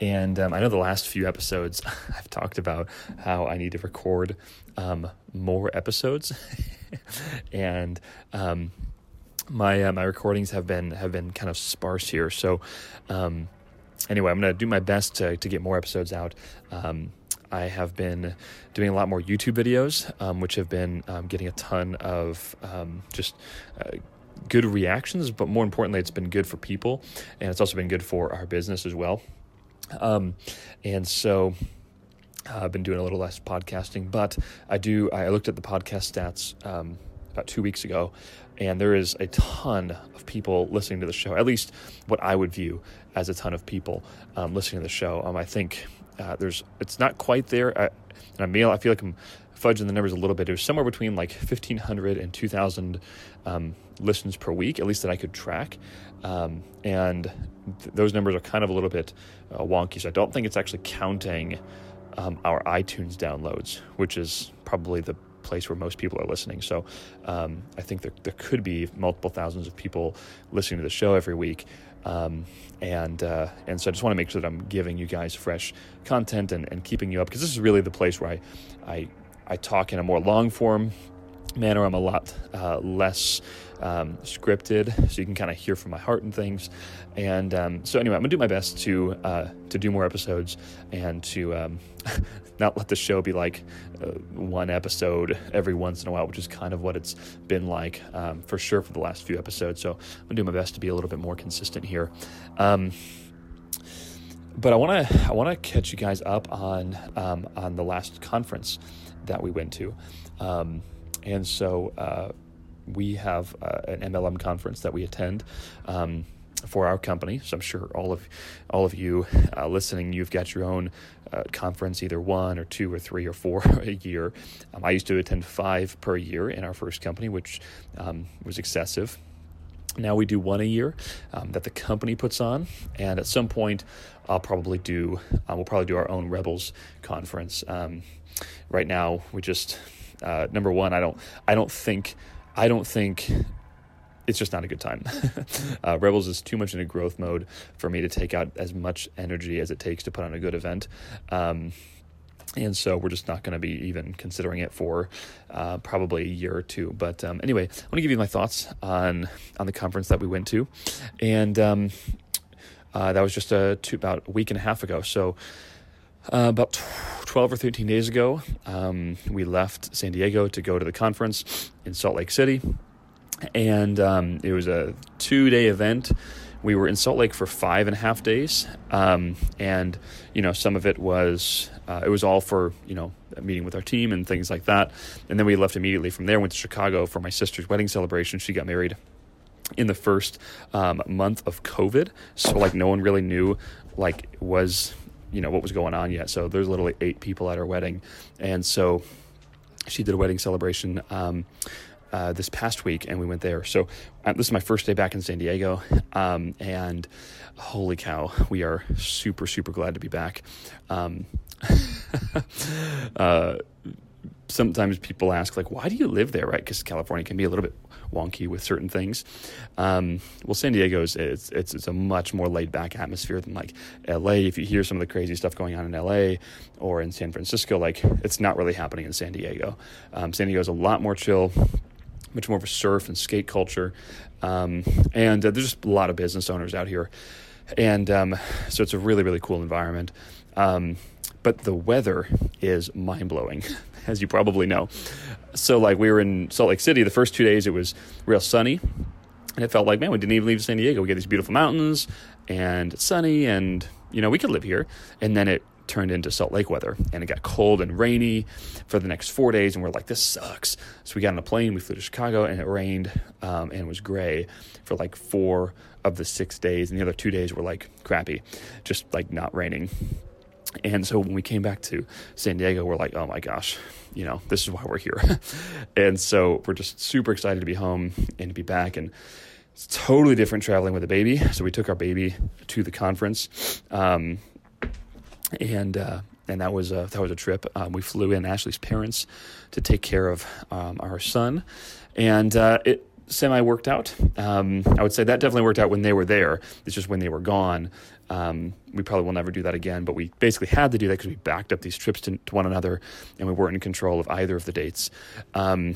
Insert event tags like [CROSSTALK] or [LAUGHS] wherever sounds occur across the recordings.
And um, I know the last few episodes [LAUGHS] I've talked about how I need to record um, more episodes, [LAUGHS] and um, my uh, my recordings have been have been kind of sparse here. So um, anyway, I'm going to do my best to to get more episodes out. Um, I have been doing a lot more YouTube videos, um, which have been getting a ton of just. Uh, good reactions, but more importantly, it's been good for people, and it's also been good for our business as well. Um, and so uh, I've been doing a little less podcasting, but I do. I looked at the podcast stats um, about two weeks ago, and there is a ton of people listening to the show. At least what I would view as a ton of people um, listening to the show. Um, I think uh, there's. It's not quite there. I, and I I feel like I'm fudging the numbers a little bit. It was somewhere between like 1,500 and 2,000 um, listens per week, at least that I could track. Um, and th- those numbers are kind of a little bit uh, wonky. So I don't think it's actually counting um, our iTunes downloads, which is probably the place where most people are listening. So um, I think there, there could be multiple thousands of people listening to the show every week. Um, and uh, and so I just want to make sure that I'm giving you guys fresh content and, and keeping you up because this is really the place where I, I I talk in a more long form manner. I'm a lot uh, less um, scripted, so you can kind of hear from my heart and things. And um, so, anyway, I'm gonna do my best to uh, to do more episodes and to um, [LAUGHS] not let the show be like uh, one episode every once in a while, which is kind of what it's been like um, for sure for the last few episodes. So, I'm gonna do my best to be a little bit more consistent here. Um, but I want to I want to catch you guys up on um, on the last conference that we went to. Um, and so uh, we have uh, an MLM conference that we attend. Um, for our company, so I'm sure all of all of you uh, listening, you've got your own uh, conference, either one or two or three or four [LAUGHS] a year. Um, I used to attend five per year in our first company, which um, was excessive. Now we do one a year um, that the company puts on, and at some point, I'll probably do. Uh, we'll probably do our own Rebels conference. Um, right now we just uh, number one i don't i don't think i don't think it's just not a good time [LAUGHS] uh, rebels is too much in a growth mode for me to take out as much energy as it takes to put on a good event um, and so we're just not going to be even considering it for uh, probably a year or two. But um, anyway, I want to give you my thoughts on on the conference that we went to, and um, uh, that was just a two, about a week and a half ago. So uh, about 12 or 13 days ago, um, we left San Diego to go to the conference in Salt Lake City. And um, it was a two day event. We were in Salt Lake for five and a half days. Um, and, you know, some of it was, uh, it was all for, you know, meeting with our team and things like that. And then we left immediately from there, went to Chicago for my sister's wedding celebration. She got married in the first um, month of COVID. So, like, no one really knew, like, was you know what was going on yet. So there's literally eight people at her wedding, and so she did a wedding celebration. Um, uh, this past week, and we went there. So uh, this is my first day back in San Diego, um, and holy cow, we are super super glad to be back. Um, [LAUGHS] uh, sometimes people ask like why do you live there right? Because california can be a little bit wonky with certain things. Um, well san diego it's, it's, it's, a much more laid back atmosphere than like la if you hear some of the crazy stuff going on in la or in san francisco like it's not really happening in san diego. Um, san diego is a lot more chill much more of a surf and skate culture. Um, and uh, there's just a lot of business owners out here. And um, so it's a really really cool environment. Um, but the weather is mind blowing, [LAUGHS] as you probably know. So, like, we were in Salt Lake City the first two days, it was real sunny. And it felt like, man, we didn't even leave San Diego. We get these beautiful mountains and sunny, and, you know, we could live here. And then it turned into Salt Lake weather and it got cold and rainy for the next four days. And we're like, this sucks. So we got on a plane, we flew to Chicago, and it rained um, and it was gray for like four of the six days. And the other two days were like crappy, just like not raining. And so when we came back to San Diego, we're like, oh my gosh, you know, this is why we're here. [LAUGHS] and so we're just super excited to be home and to be back. And it's totally different traveling with a baby. So we took our baby to the conference. Um, and, uh, and that was a, that was a trip. Um, we flew in Ashley's parents to take care of um, our son, and uh, it semi worked out. Um, I would say that definitely worked out when they were there. It's just when they were gone, um, we probably will never do that again. But we basically had to do that because we backed up these trips to, to, one another, and we weren't in control of either of the dates. Um,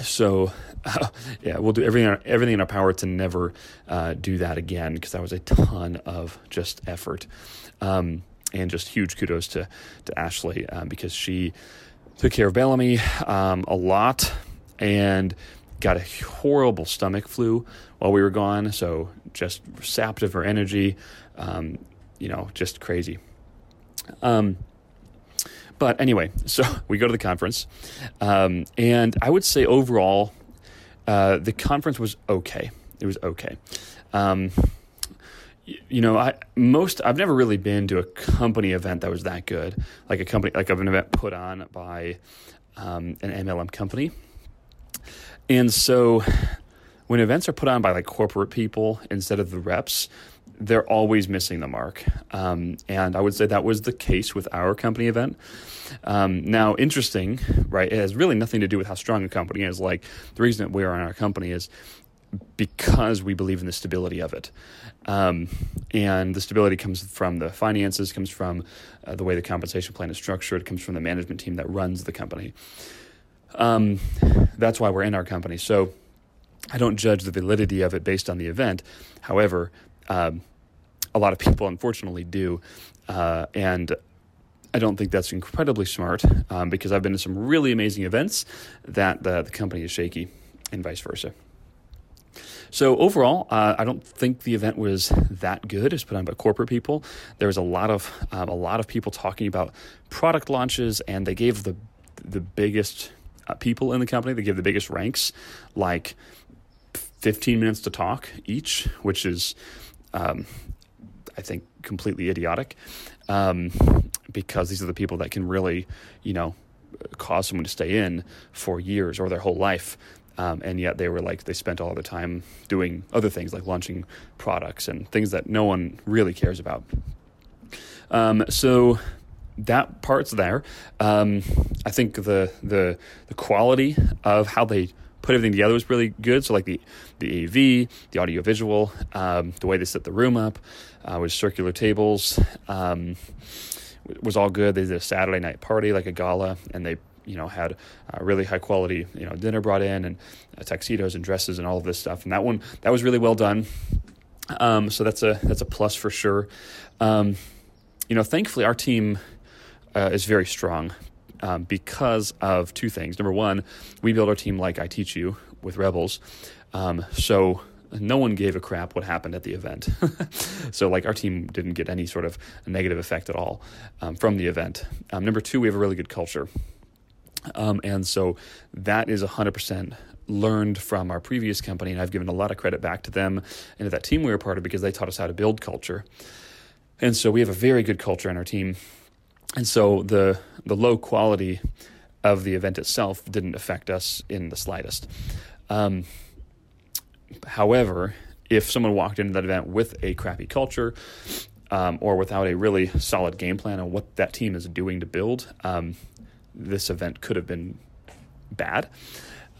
so uh, [LAUGHS] yeah, we'll do everything everything in our power to never uh, do that again because that was a ton of just effort, um, and just huge kudos to to Ashley um, because she took care of Bellamy um, a lot and got a horrible stomach flu while we were gone. So just sapped of her energy, um, you know, just crazy. Um, but anyway, [LAUGHS] so we go to the conference, um, and I would say overall, uh, the conference was okay. It was okay. Um, you know, I most I've never really been to a company event that was that good, like a company like of an event put on by um, an MLM company. And so when events are put on by like corporate people instead of the reps, they're always missing the mark. Um, and I would say that was the case with our company event. Um, now, interesting, right? It has really nothing to do with how strong a company is. Like the reason that we're in our company is because we believe in the stability of it. Um, and the stability comes from the finances, comes from uh, the way the compensation plan is structured, comes from the management team that runs the company. Um, that's why we're in our company. So I don't judge the validity of it based on the event. However, um, a lot of people unfortunately do. Uh, and I don't think that's incredibly smart um, because I've been to some really amazing events that the, the company is shaky and vice versa. So overall, uh, I don't think the event was that good. It's put on by corporate people. There was a lot of um, a lot of people talking about product launches, and they gave the the biggest people in the company. They give the biggest ranks, like 15 minutes to talk each, which is, um, I think, completely idiotic um, because these are the people that can really, you know, cause someone to stay in for years or their whole life. Um, and yet they were like, they spent all the time doing other things like launching products and things that no one really cares about. Um, so that part's there. Um, I think the the the quality of how they put everything together was really good. So like the the AV, the audio visual, um, the way they set the room up uh, with circular tables um, was all good. They did a Saturday night party like a gala, and they you know had really high quality you know dinner brought in and uh, tuxedos and dresses and all of this stuff. And that one that was really well done. Um, so that's a that's a plus for sure. Um, you know, thankfully our team uh, is very strong um, because of two things. Number one, we build our team like I teach you with Rebels. Um, so no one gave a crap what happened at the event. [LAUGHS] so, like, our team didn't get any sort of negative effect at all um, from the event. Um, number two, we have a really good culture. Um, and so that is 100% learned from our previous company. And I've given a lot of credit back to them and to that team we were part of because they taught us how to build culture. And so we have a very good culture in our team and so the the low quality of the event itself didn't affect us in the slightest. Um, however, if someone walked into that event with a crappy culture um, or without a really solid game plan on what that team is doing to build, um, this event could have been bad.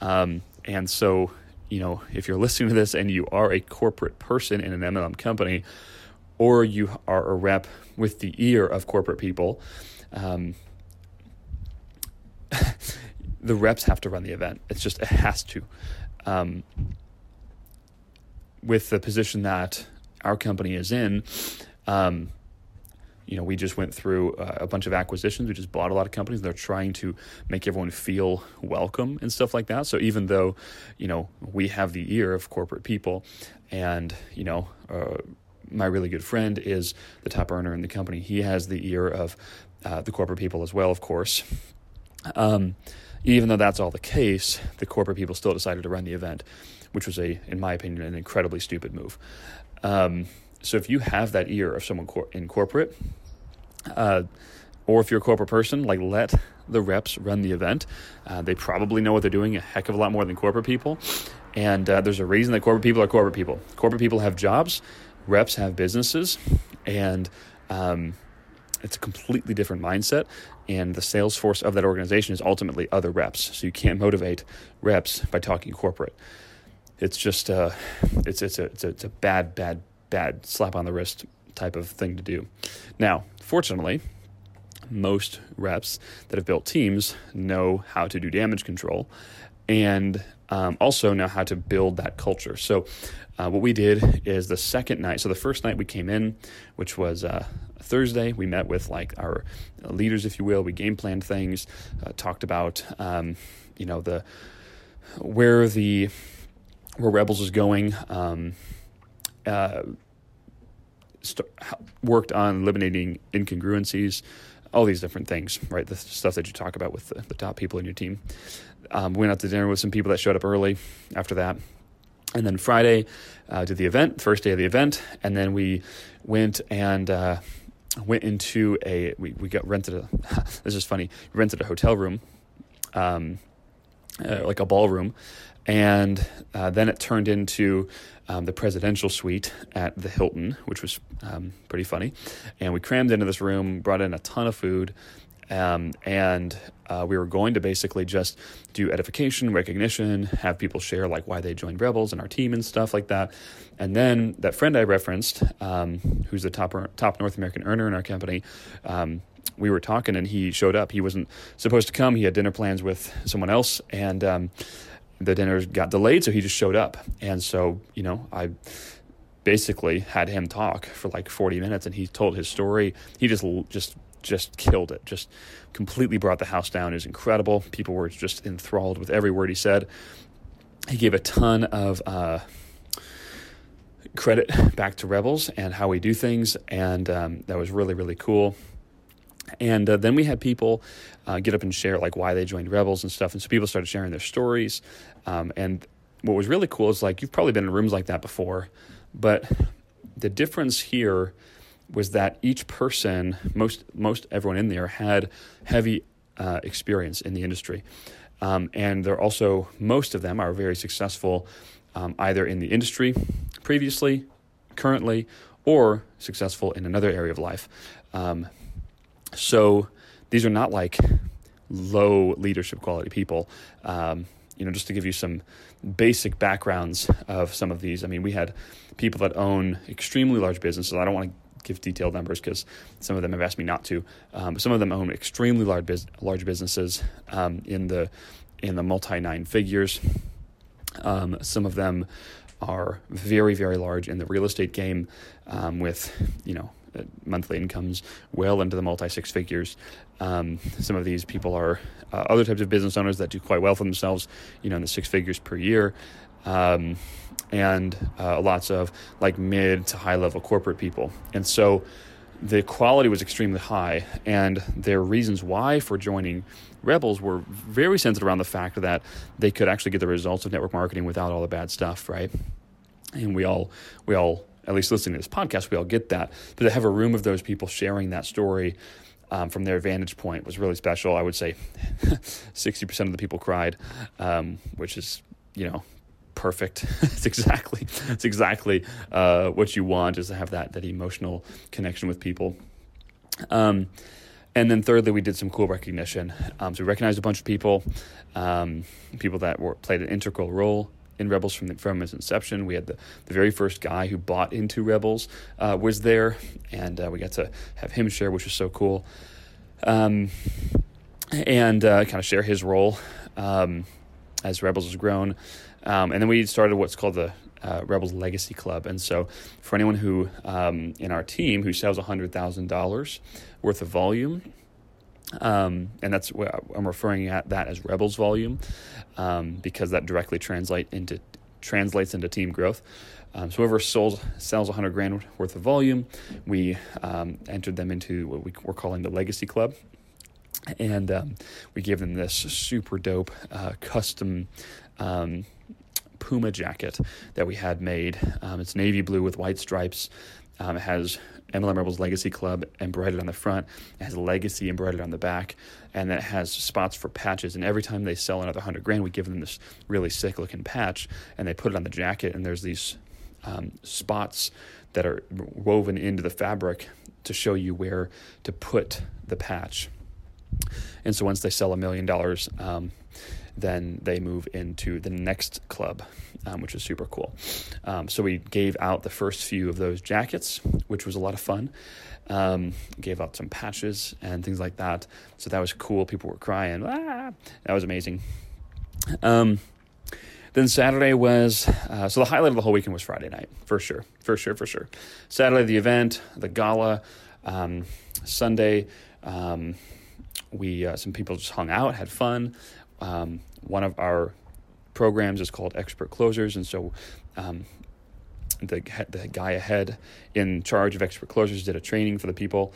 Um, and so, you know, if you're listening to this and you are a corporate person in an MLM company, or you are a rep with the ear of corporate people, um, [LAUGHS] the reps have to run the event. It's just, it has to. Um, with the position that our company is in, um, you know, we just went through uh, a bunch of acquisitions. We just bought a lot of companies. They're trying to make everyone feel welcome and stuff like that. So even though, you know, we have the ear of corporate people, and you know, uh, my really good friend is the top earner in the company. He has the ear of uh, the corporate people as well, of course. Um, even though that's all the case, the corporate people still decided to run the event, which was a, in my opinion, an incredibly stupid move. Um, so if you have that ear of someone cor- in corporate, uh, or if you're a corporate person, like let the reps run the event. Uh, they probably know what they're doing a heck of a lot more than corporate people. And uh, there's a reason that corporate people are corporate people. Corporate people have jobs, reps have businesses, and um, it's a completely different mindset. And the sales force of that organization is ultimately other reps. So you can't motivate reps by talking corporate. It's just uh, it's it's a, it's a it's a bad bad bad slap on the wrist type of thing to do. Now, fortunately, most reps that have built teams know how to do damage control and um, also know how to build that culture. So, uh, what we did is the second night, so the first night we came in, which was uh, Thursday, we met with like our leaders, if you will. We game planned things, uh, talked about, um, you know, the where the where Rebels is going. Um, uh, st- worked on eliminating incongruencies, all these different things, right? The stuff that you talk about with the, the top people in your team. Um, went out to dinner with some people that showed up early after that. And then Friday, uh, did the event, first day of the event. And then we went and uh, went into a, we, we got rented a, [LAUGHS] this is funny, rented a hotel room, um, uh, like a ballroom. And uh, then it turned into um, the presidential suite at the Hilton, which was um, pretty funny. And we crammed into this room, brought in a ton of food, um, and uh, we were going to basically just do edification, recognition, have people share like why they joined Rebels and our team and stuff like that. And then that friend I referenced, um, who's the top top North American earner in our company, um, we were talking and he showed up. He wasn't supposed to come. He had dinner plans with someone else, and um, the dinner got delayed, so he just showed up. And so, you know, I basically had him talk for like 40 minutes and he told his story. He just just just killed it. Just completely brought the house down. It was incredible. People were just enthralled with every word he said. He gave a ton of uh, credit back to Rebels and how we do things, and um, that was really really cool. And uh, then we had people uh, get up and share like why they joined Rebels and stuff. And so people started sharing their stories. Um, and what was really cool is like you've probably been in rooms like that before, but the difference here was that each person, most most everyone in there had heavy uh, experience in the industry, um, and they're also most of them are very successful, um, either in the industry previously, currently, or successful in another area of life. Um, so these are not like low leadership quality people. Um, you know, just to give you some basic backgrounds of some of these. I mean, we had people that own extremely large businesses. I don't want to give detailed numbers because some of them have asked me not to. Um, some of them own extremely large large businesses um, in the in the multi nine figures. Um, some of them are very very large in the real estate game um, with you know monthly incomes well into the multi six figures. Um, some of these people are uh, other types of business owners that do quite well for themselves, you know, in the six figures per year. Um, and uh, lots of like mid to high level corporate people. And so the quality was extremely high, and their reasons why for joining Rebels were very centered around the fact that they could actually get the results of network marketing without all the bad stuff, right? And we all we all at least listening to this podcast, we all get that. But to have a room of those people sharing that story um, from their vantage point was really special. I would say [LAUGHS] 60% of the people cried, um, which is, you know, perfect. [LAUGHS] it's exactly, it's exactly uh, what you want is to have that, that emotional connection with people. Um, and then thirdly, we did some cool recognition. Um, so we recognized a bunch of people, um, people that were, played an integral role in Rebels from the, from its inception. We had the, the very first guy who bought into Rebels uh, was there, and uh, we got to have him share, which was so cool, um, and uh, kind of share his role um, as Rebels has grown. Um, and then we started what's called the uh, Rebels Legacy Club. And so, for anyone who um, in our team who sells $100,000 worth of volume, um, and that's what I'm referring at that as Rebels volume um, because that directly translate into translates into team growth. Um, so whoever sold sells 100 grand worth of volume, we um, entered them into what we, are calling the Legacy Club, and um, we gave them this super dope uh, custom. Um, Puma jacket that we had made. It's navy blue with white stripes. It has MLM Rebels Legacy Club embroidered on the front. It has Legacy embroidered on the back, and it has spots for patches. And every time they sell another hundred grand, we give them this really sick looking patch, and they put it on the jacket. And there's these um, spots that are woven into the fabric to show you where to put the patch. And so once they sell a million dollars, um, then they move into the next club, um, which is super cool. Um, so we gave out the first few of those jackets, which was a lot of fun. Um, gave out some patches and things like that. So that was cool. People were crying. Ah! That was amazing. Um, then Saturday was uh, so the highlight of the whole weekend was Friday night for sure, for sure, for sure. Saturday the event, the gala. Um, Sunday um, we uh, some people just hung out, had fun. Um, one of our programs is called Expert Closers, and so um, the the guy ahead in charge of Expert Closers did a training for the people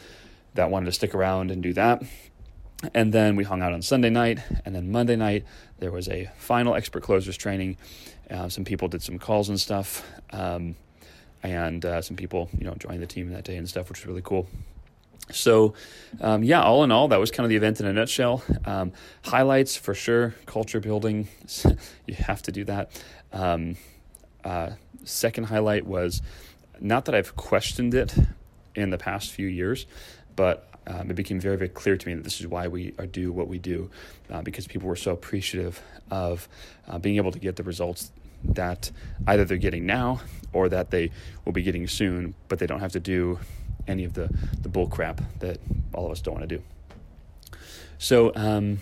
that wanted to stick around and do that. And then we hung out on Sunday night, and then Monday night there was a final Expert Closers training. Uh, some people did some calls and stuff, um, and uh, some people you know joined the team that day and stuff, which was really cool. So, um, yeah, all in all, that was kind of the event in a nutshell. Um, highlights for sure, culture building, [LAUGHS] you have to do that. Um, uh, second highlight was not that I've questioned it in the past few years, but um, it became very, very clear to me that this is why we are, do what we do, uh, because people were so appreciative of uh, being able to get the results that either they're getting now or that they will be getting soon, but they don't have to do any of the, the bull crap that all of us don't want to do. So, um,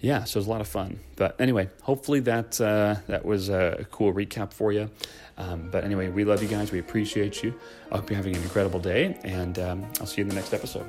yeah, so it was a lot of fun. But anyway, hopefully that uh, that was a cool recap for you. Um, but anyway, we love you guys. We appreciate you. I hope you're having an incredible day, and um, I'll see you in the next episode.